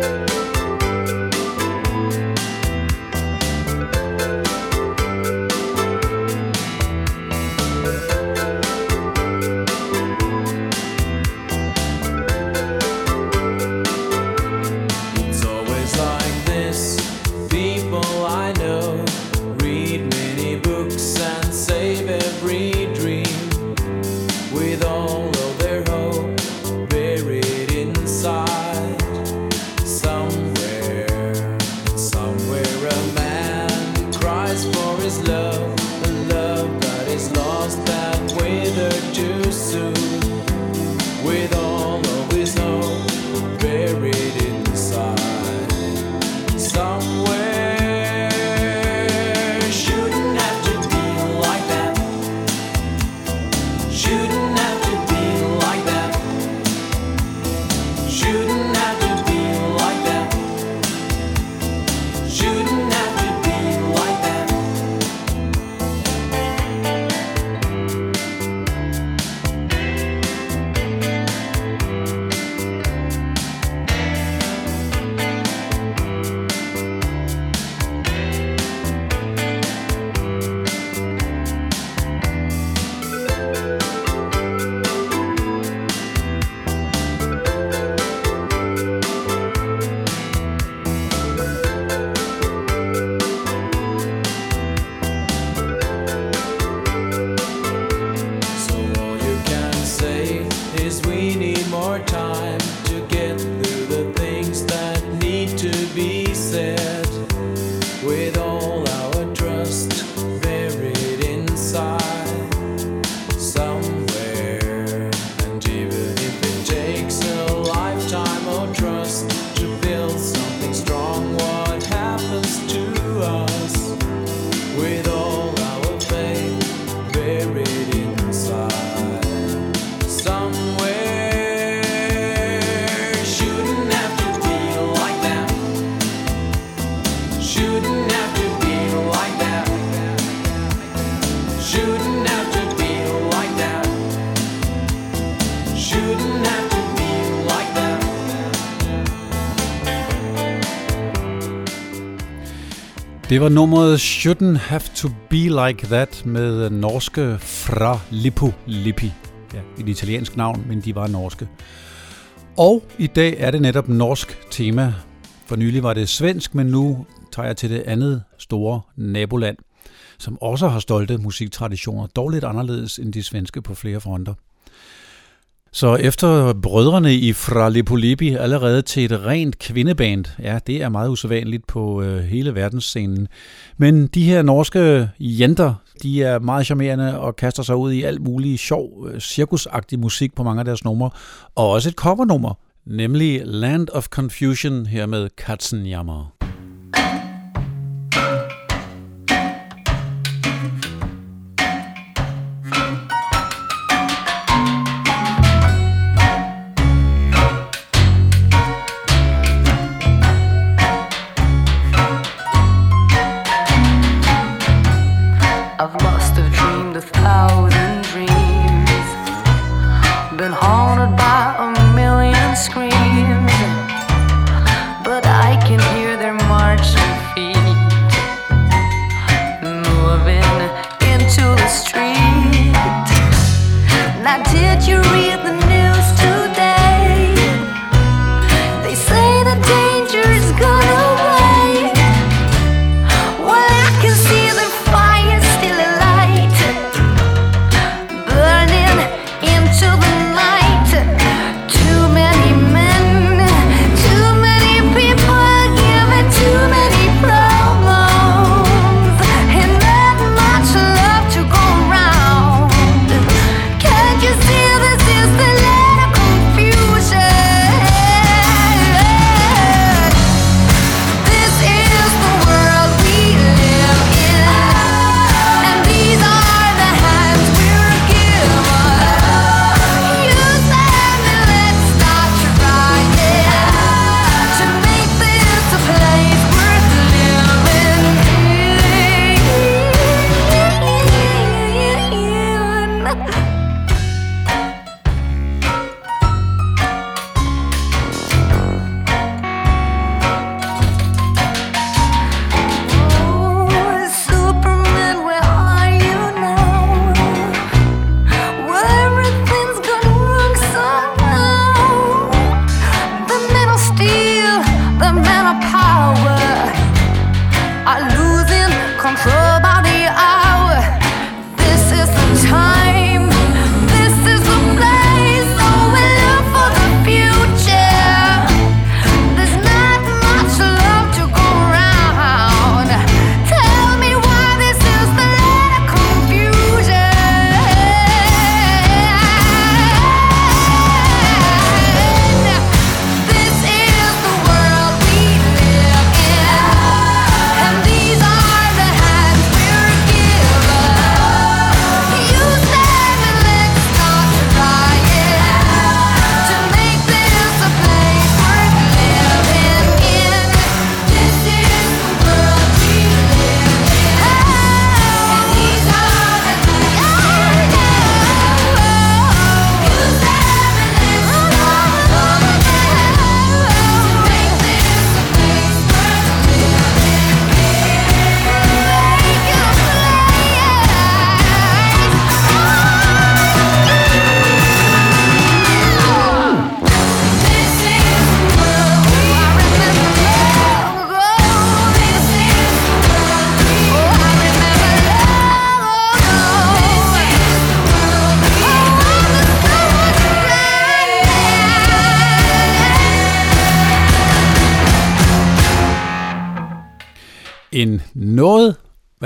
Bye. Det var nummeret Shouldn't Have To Be Like That med norske Fra Lippo Lippi. Ja, et italiensk navn, men de var norske. Og i dag er det netop norsk tema. For nylig var det svensk, men nu tager jeg til det andet store naboland, som også har stolte musiktraditioner, dog lidt anderledes end de svenske på flere fronter. Så efter brødrene i Fra Lipolipi allerede til et rent kvindeband, ja, det er meget usædvanligt på øh, hele verdensscenen. Men de her norske jenter, de er meget charmerende og kaster sig ud i alt muligt sjov, øh, cirkusagtig musik på mange af deres numre, og også et covernummer, nemlig Land of Confusion her med Katzenjammer.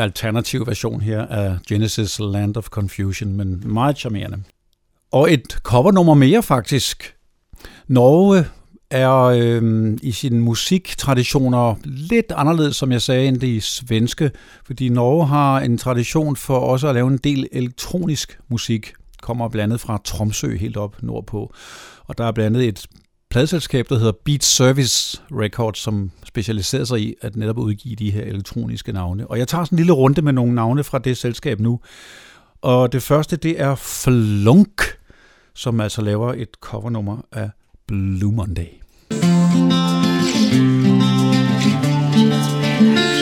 Alternativ version her af Genesis Land of Confusion, men meget charmerende. Og et covernummer mere faktisk. Norge er øh, i sine musiktraditioner lidt anderledes, som jeg sagde, end de svenske, fordi Norge har en tradition for også at lave en del elektronisk musik, kommer blandet fra Tromsø helt op nordpå. Og der er blandet et pladselskab, der hedder Beat Service Records, som specialiserer sig i at netop udgive de her elektroniske navne. Og jeg tager sådan en lille runde med nogle navne fra det selskab nu. Og det første, det er Flunk, som altså laver et covernummer af Blue Monday. take me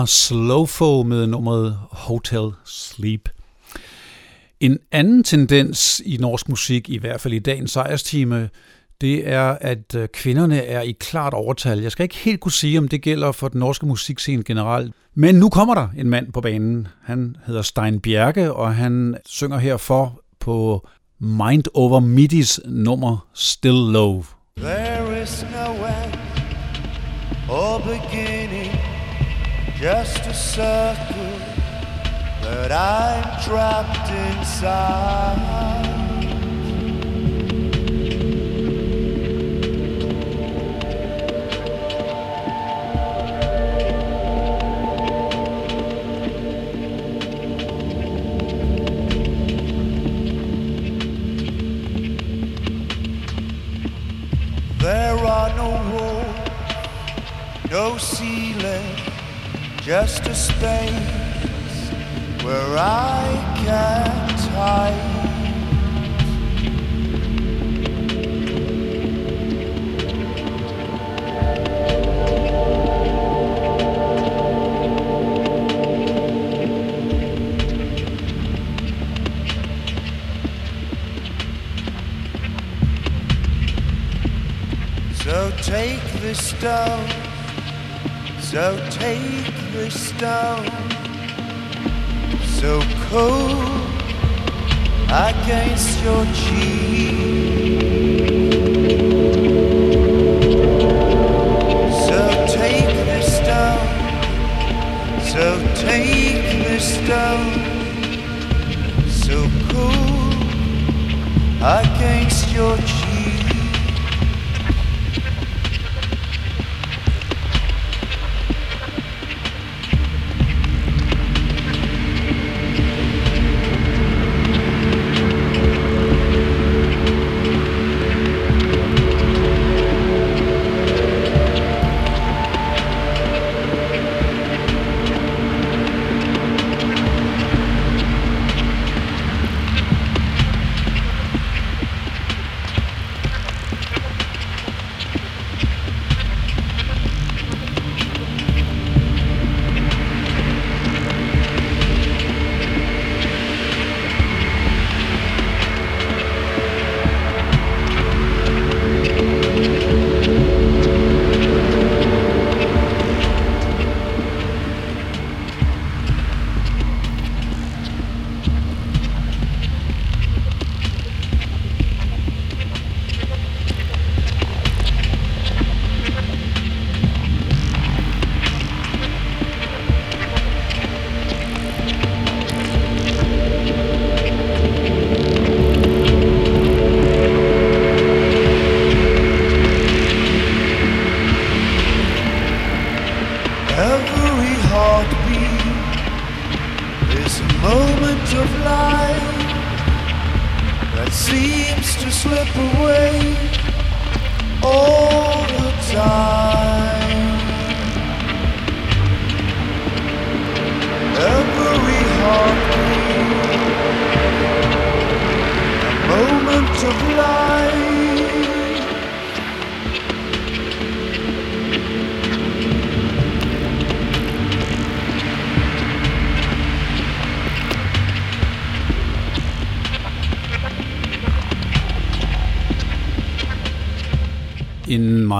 var Slowfo med nummeret Hotel Sleep. En anden tendens i norsk musik, i hvert fald i dagens sejrstime, det er, at øh, kvinderne er i klart overtal. Jeg skal ikke helt kunne sige, om det gælder for den norske musikscene generelt. Men nu kommer der en mand på banen. Han hedder Stein Bjerke, og han synger herfor på Mind Over Midis nummer Still Love. There is no end or just a circle that I'm trapped inside. Just a space where I can't hide. Cold against your cheek.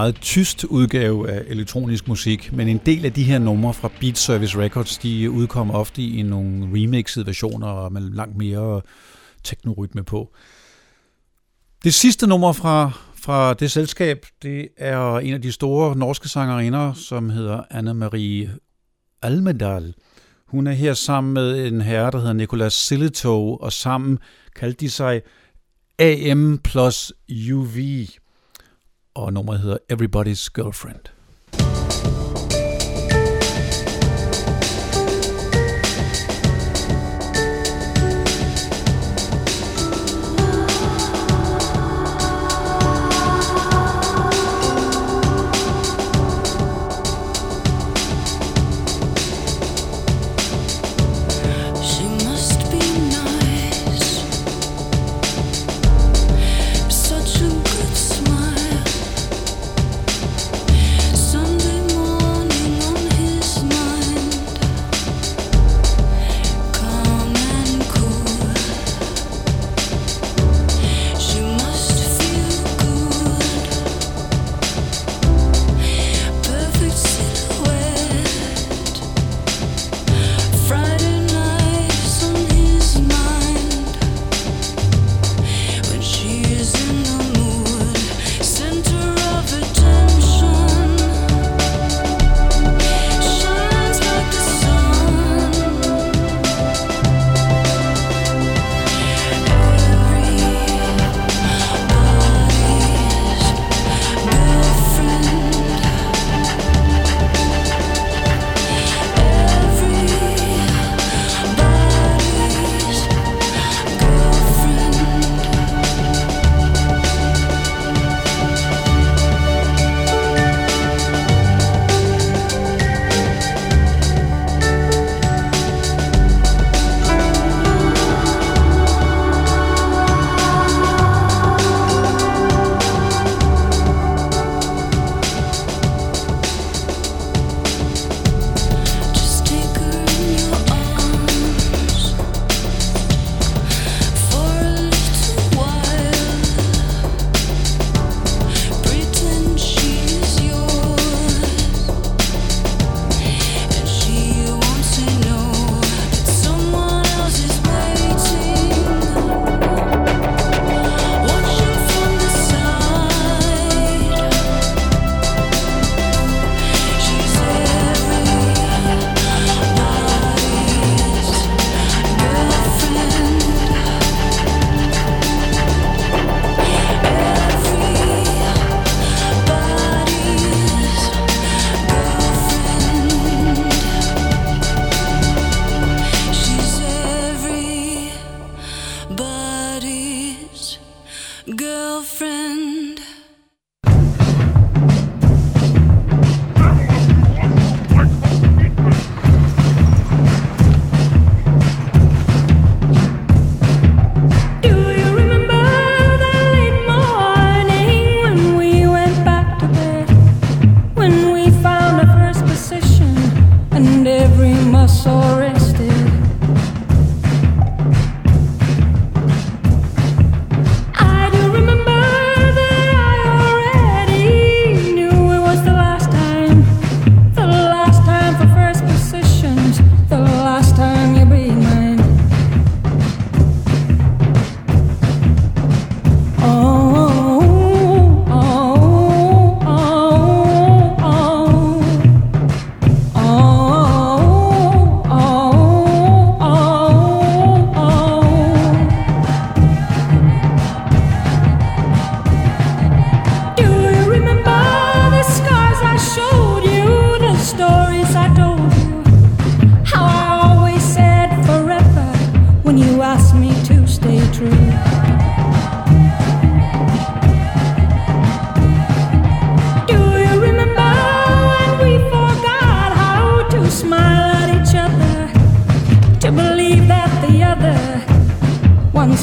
Meget tyst udgave af elektronisk musik, men en del af de her numre fra Beat Service Records, de udkommer ofte i nogle remixede versioner og med langt mere teknorytme på. Det sidste nummer fra, fra det selskab, det er en af de store norske sangerinder, som hedder Anna-Marie Almedal. Hun er her sammen med en herre, der hedder Nicolas Silletov, og sammen kaldte de sig AM plus UV og nummeret hedder Everybody's Girlfriend.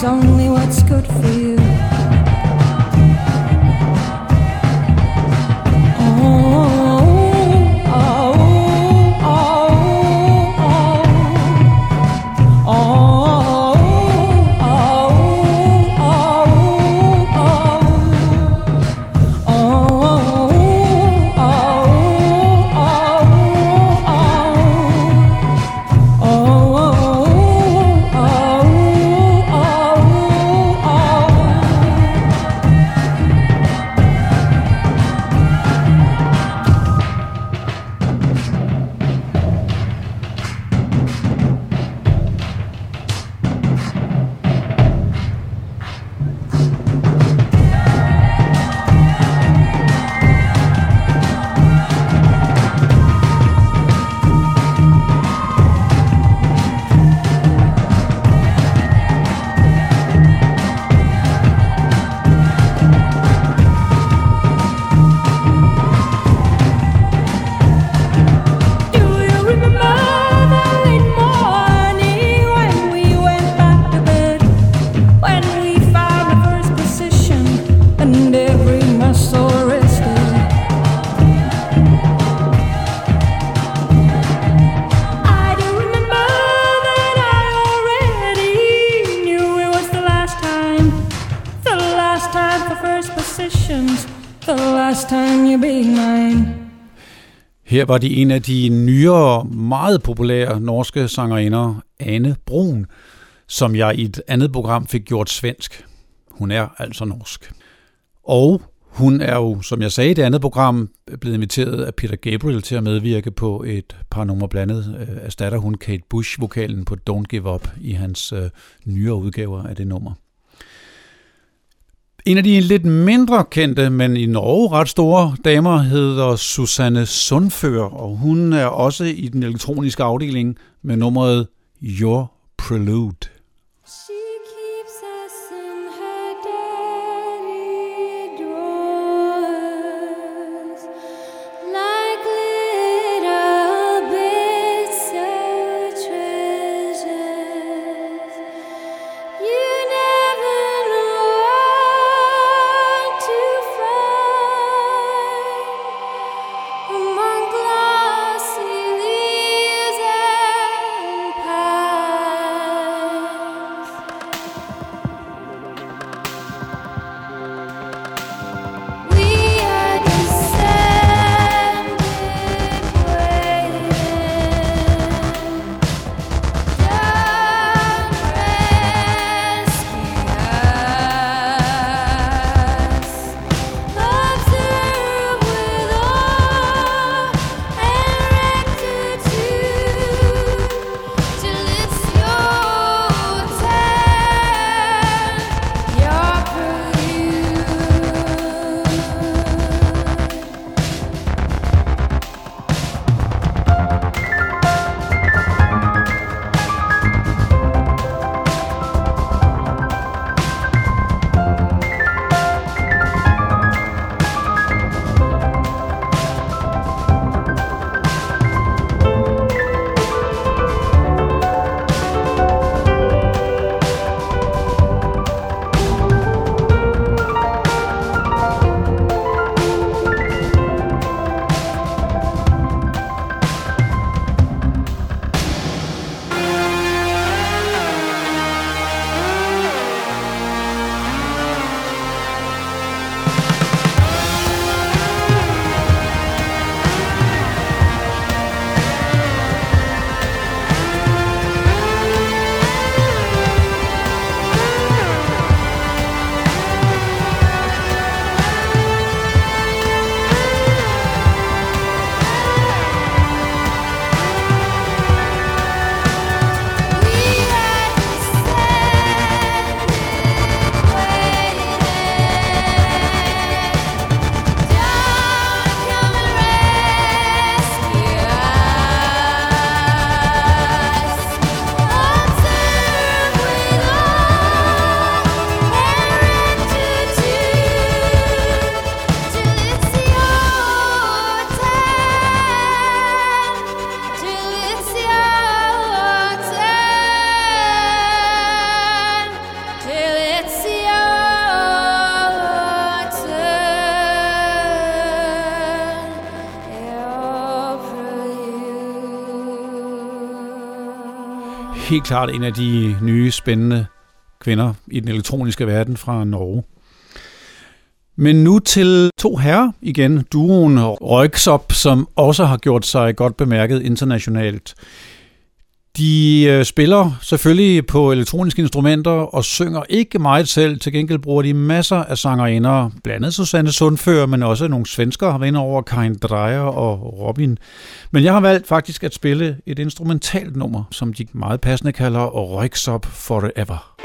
only what's good for you. Last time you be mine. Her var de en af de nyere, meget populære norske sangerinder, Anne Brun, som jeg i et andet program fik gjort svensk. Hun er altså norsk. Og hun er jo, som jeg sagde i det andet program, blevet inviteret af Peter Gabriel til at medvirke på et par numre blandet. Øh, erstatter hun Kate Bush-vokalen på Don't Give Up i hans øh, nyere udgaver af det nummer. En af de lidt mindre kendte, men i Norge ret store damer hedder Susanne Sundfør, og hun er også i den elektroniske afdeling med nummeret Your Prelude. Helt klart en af de nye spændende kvinder i den elektroniske verden fra Norge. Men nu til to herrer igen, duoen Røgsop, som også har gjort sig godt bemærket internationalt. De øh, spiller selvfølgelig på elektroniske instrumenter og synger ikke meget selv. Til gengæld bruger de masser af sangerinder, blandt andet Susanne Sundfør, men også nogle svensker har været over, Karin Dreyer og Robin. Men jeg har valgt faktisk at spille et instrumentalt nummer, som de meget passende kalder Røgsop Forever.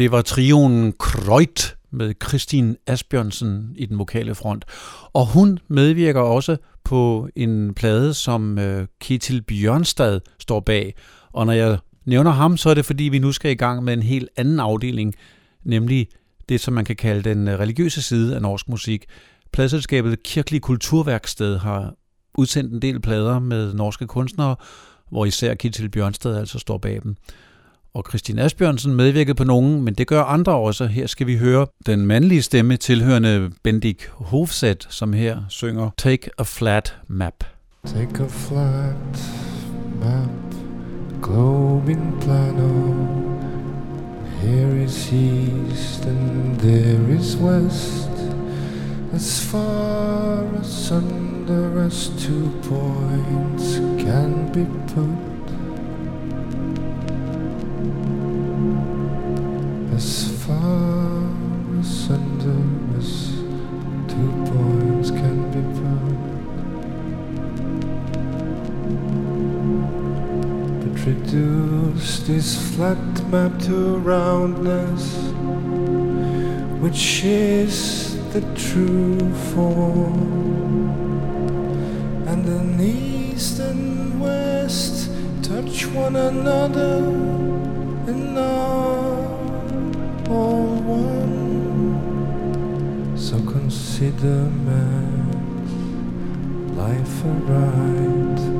Det var trioen Kreut med Kristin Asbjørnsen i den vokale front. Og hun medvirker også på en plade, som øh, Ketil Bjørnstad står bag. Og når jeg nævner ham, så er det fordi, vi nu skal i gang med en helt anden afdeling, nemlig det, som man kan kalde den øh, religiøse side af norsk musik. Pladselskabet Kirkelig Kulturværksted har udsendt en del plader med norske kunstnere, hvor især Kittil Bjørnstad altså står bag dem. Og Christine Asbjørnsen medvirkede på nogen, men det gør andre også. Her skal vi høre den mandlige stemme tilhørende Bendik Hofseth, som her synger Take a Flat Map. Take a flat map, globing plano. Here is east and there is west. As far as under as two points can be put. Far asunder as two points can be put. But reduce this flat map to roundness, which is the true form. And the east and west touch one another in all one. So consider man's life a right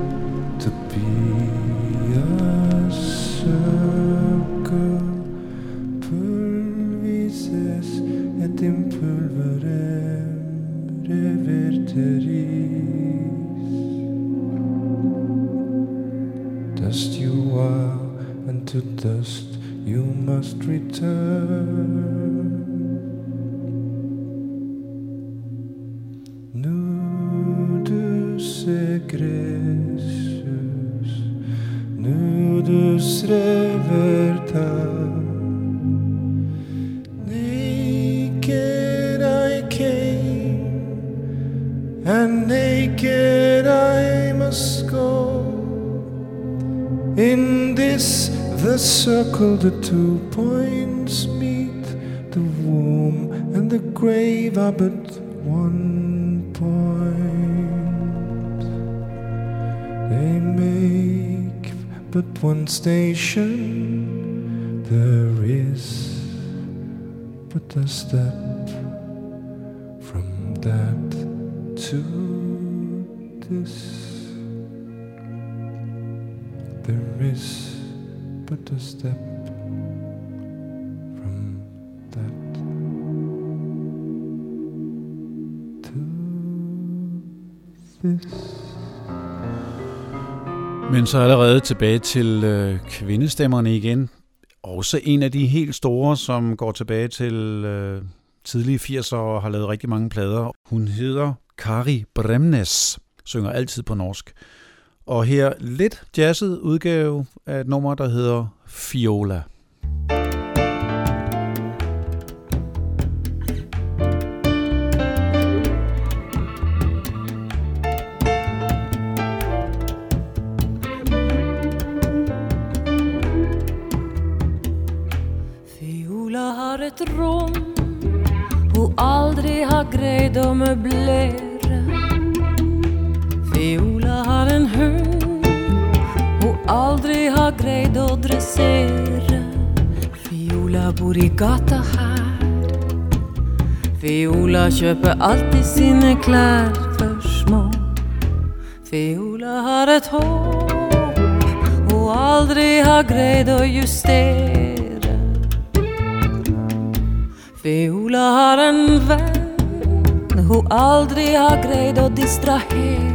station. There is but a step from that to this. There is but a step Men så allerede tilbage til øh, kvindestemmerne igen. Også en af de helt store, som går tilbage til øh, tidlige 80'ere og har lavet rigtig mange plader. Hun hedder Kari Bremnes, synger altid på norsk. Og her lidt jazzet udgave af et nummer, der hedder Fiola de greid møblere. Fiola har en hund hun aldrig har grejt att dressere. Fiola bor i gata her. Fiola köper alltid sine klær for små. Fiola har et håp hun aldrig har grejt å justere. Fiola har en venn hun aldrig har greid å distrahere.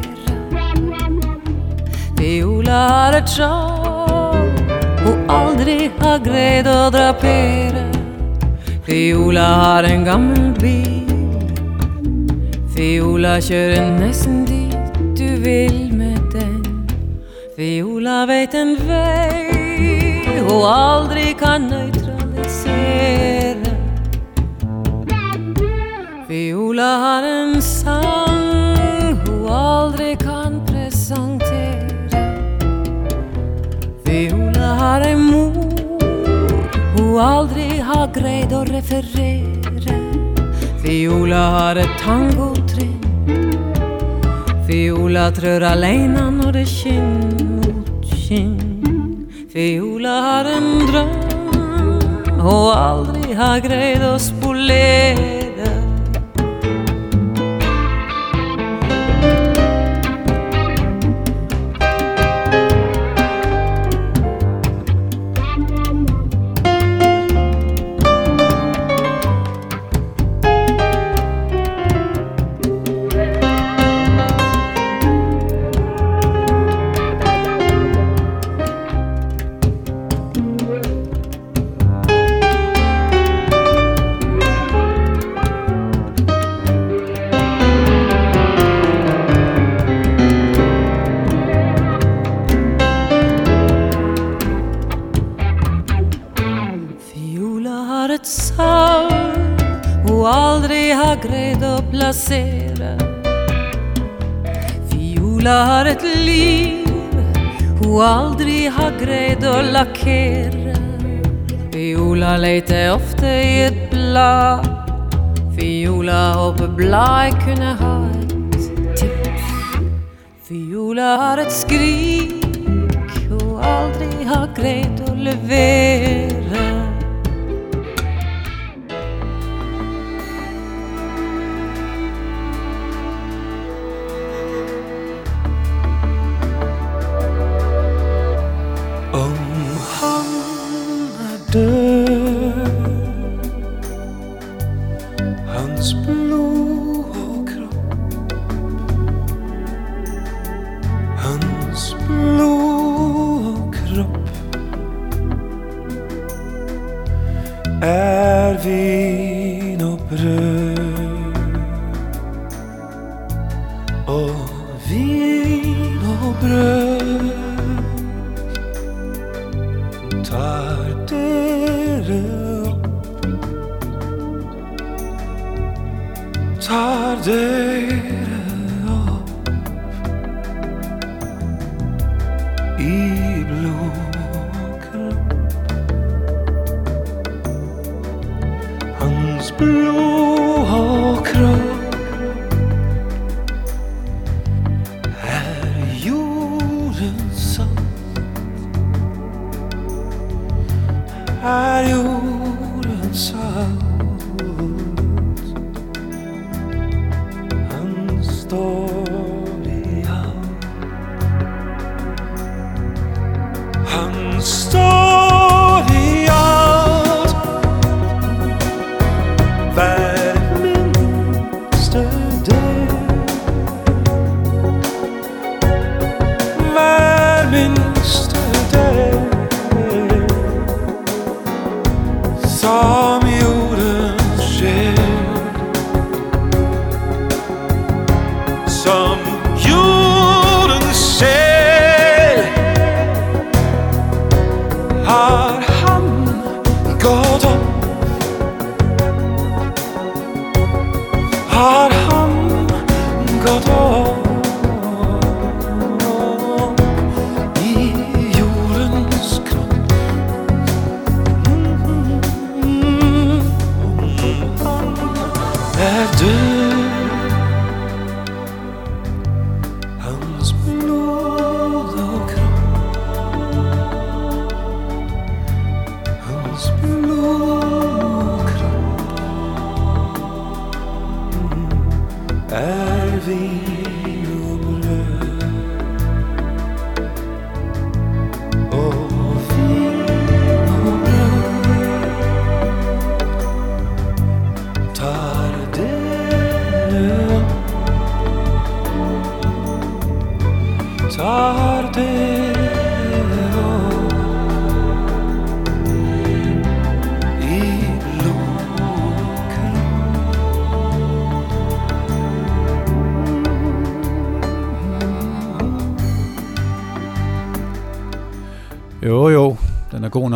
Viola har et sjal hun aldri har greid å drapere. Viola har en gammel bil. Viola kjører nesten dit du vil med den. Viola vet en vei hun aldri kan nøye en sang hun aldrig kan præsentere Viola har en mor hun aldrig har greid at referere. Viola har et tangotrin Viola trør alene når det skinner mot skinn. Viola har en drøm hun aldrig har greid at spolere. Greid å lakkere. Viola leter ofte i et blad. Viola håper bladet kunne ha et tips. Viola har et skrik hun aldri har greid å levere. tarde.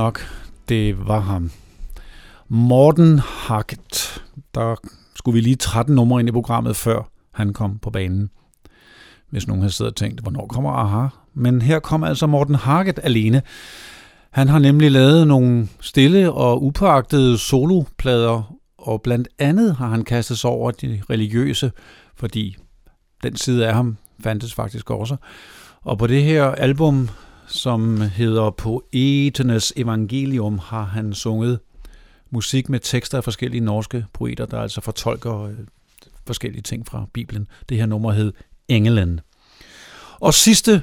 Nok. Det var ham. Morten Hackett. Der skulle vi lige 13 numre ind i programmet, før han kom på banen. Hvis nogen har siddet og tænkt, hvornår kommer Aha? Men her kommer altså Morten Hackett alene. Han har nemlig lavet nogle stille og upåagtede soloplader, og blandt andet har han kastet sig over de religiøse, fordi den side af ham fandtes faktisk også. Og på det her album, som hedder Poeternes Evangelium, har han sunget musik med tekster af forskellige norske poeter, der altså fortolker øh, forskellige ting fra Bibelen. Det her nummer hed Engelen. Og sidste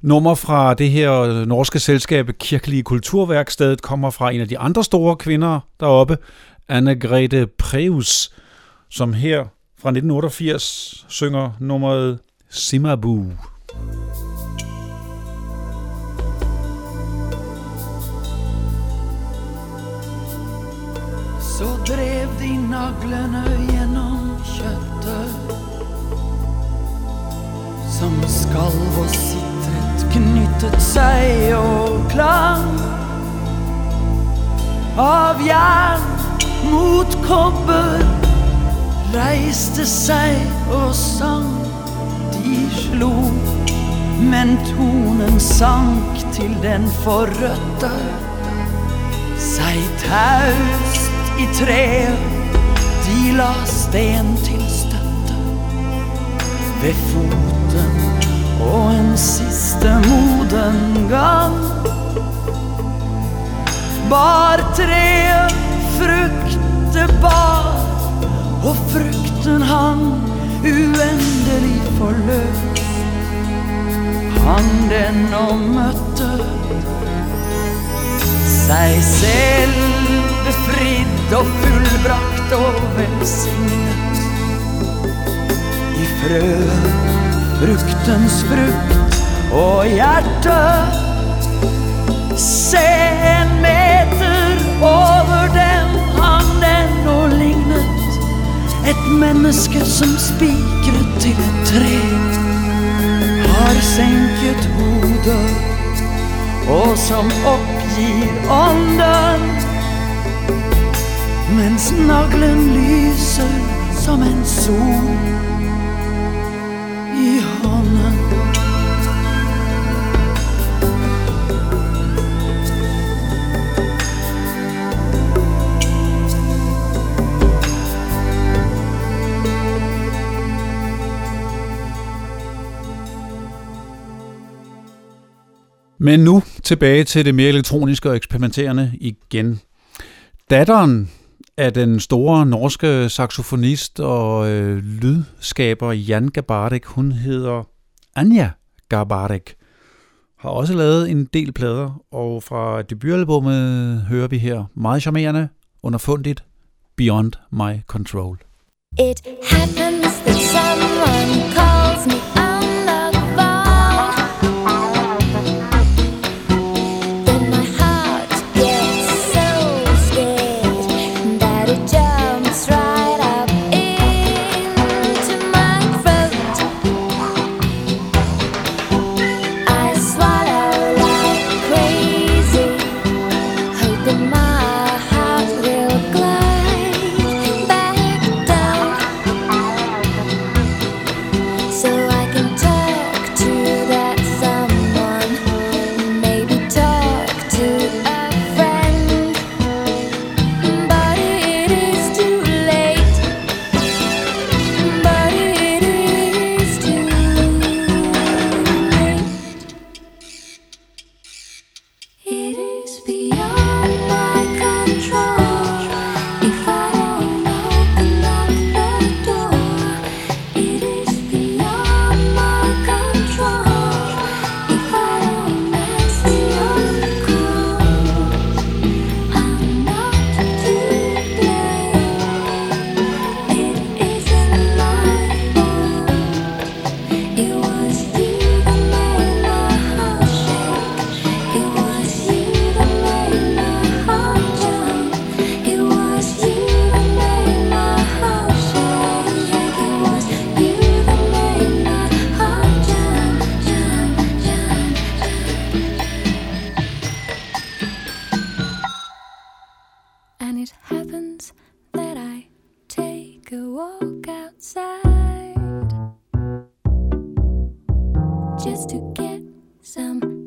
nummer fra det her øh, norske selskab Kirkelige Kulturværkstedet kommer fra en af de andre store kvinder deroppe, Anne-Grethe Preus, som her fra 1988 synger nummeret Simabu. Så drev de naglene gjennom kjøttet. Som skalv og sitret knyttet seg og klang. Av jern mot kobber reiste seg og sang. De slo, men tonen sank til den forrøtte. Seg taus i treet De la sten til støtte. Ved foten og en sista moden gang. Bar tre frukte bar Og frukten hang uendelig forløst Hang den og møtte. Seg fridd og fullbrakt og velsignet. I frøet, fruktens frukt og hjertet. Se en meter over dem hang den og lignet. Et menneske som spikret til et tre. Har senket hodet og som oppgir ånden. Mens naglen lyser som en sol i hånden. Men nu tilbage til det mere elektroniske og eksperimenterende igen. Datteren af den store norske saxofonist og øh, lydskaber Jan Gabarek, hun hedder Anja Gabarek, har også lavet en del plader, og fra debutalbummet hører vi her meget charmerende, underfundigt, Beyond My Control. It happens that someone And it happens that I take a walk outside just to get some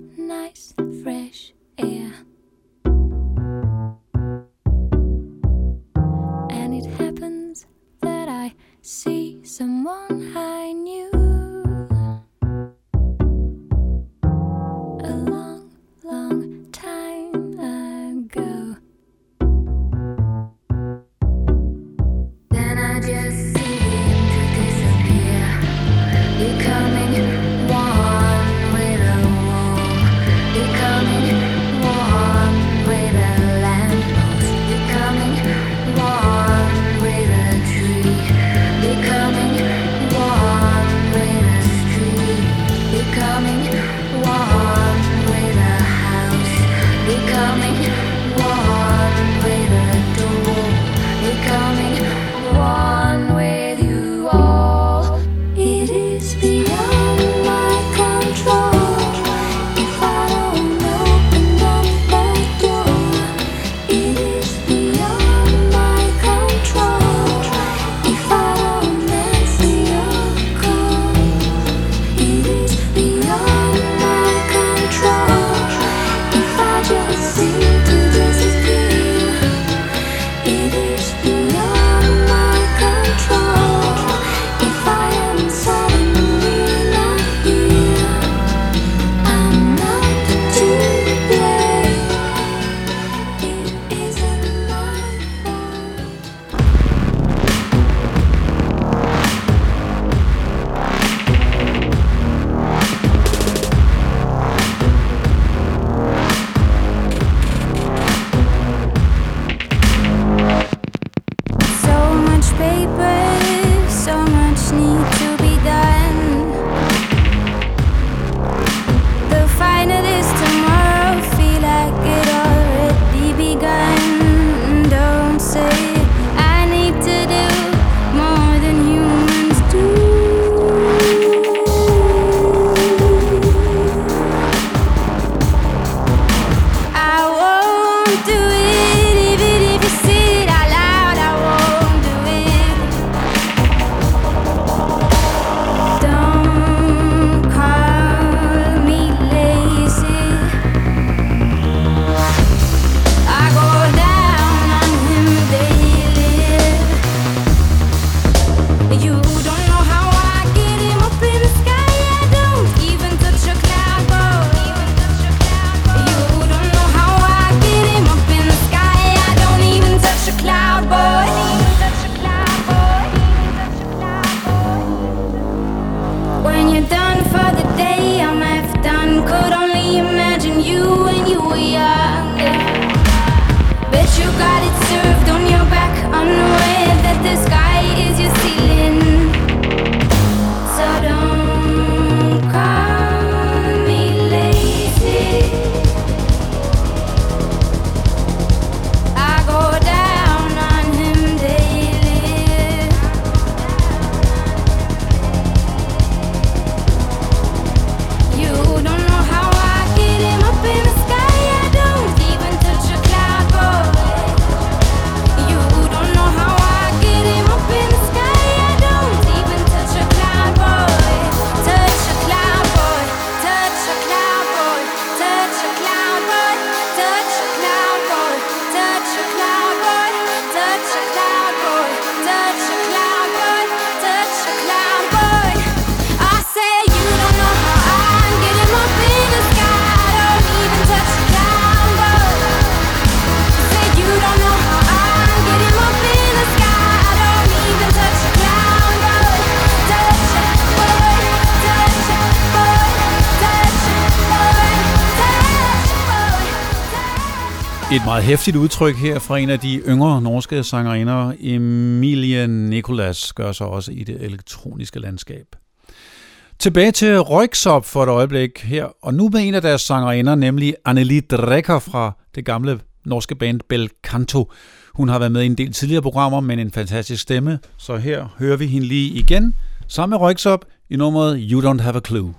meget hæftigt udtryk her fra en af de yngre norske sangerinder, Emilie Nikolas, gør sig også i det elektroniske landskab. Tilbage til Røgsop for et øjeblik her, og nu med en af deres sangerinder, nemlig Anneli Drecker fra det gamle norske band Bel Canto. Hun har været med i en del tidligere programmer, men en fantastisk stemme, så her hører vi hende lige igen, sammen med Røgsop i nummeret You Don't Have a Clue.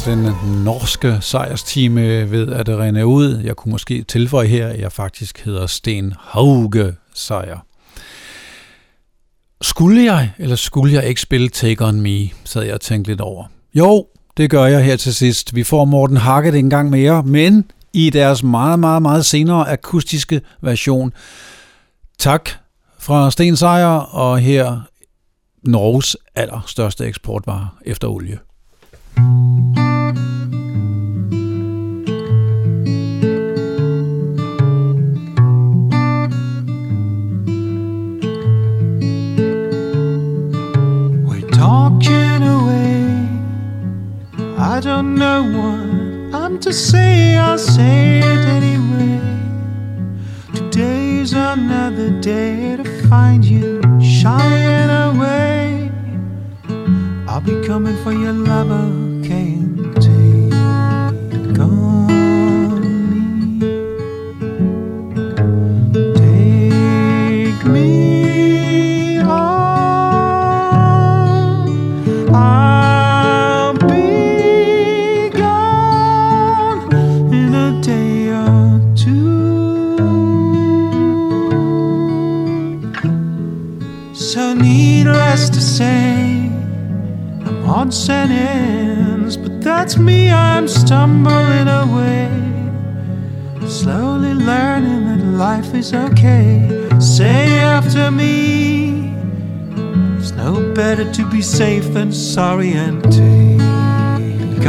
Så er den norske sejrstime ved at rende ud. Jeg kunne måske tilføje her, at jeg faktisk hedder Sten Hauge Sejr. Skulle jeg, eller skulle jeg ikke spille Take On Me, sad jeg og tænkte lidt over. Jo, det gør jeg her til sidst. Vi får Morten Hakket en gang mere, men i deres meget, meget, meget senere akustiske version. Tak fra Sten Sejr, og her Norges allerstørste eksportvare efter olie. We're I don't know what I'm to say, I'll say it anyway. Today's another day to find you shying away. I'll be coming for your lover, can't say, I'm and ends, but that's me. I'm stumbling away, slowly learning that life is okay. Say after me. It's no better to be safe than sorry and take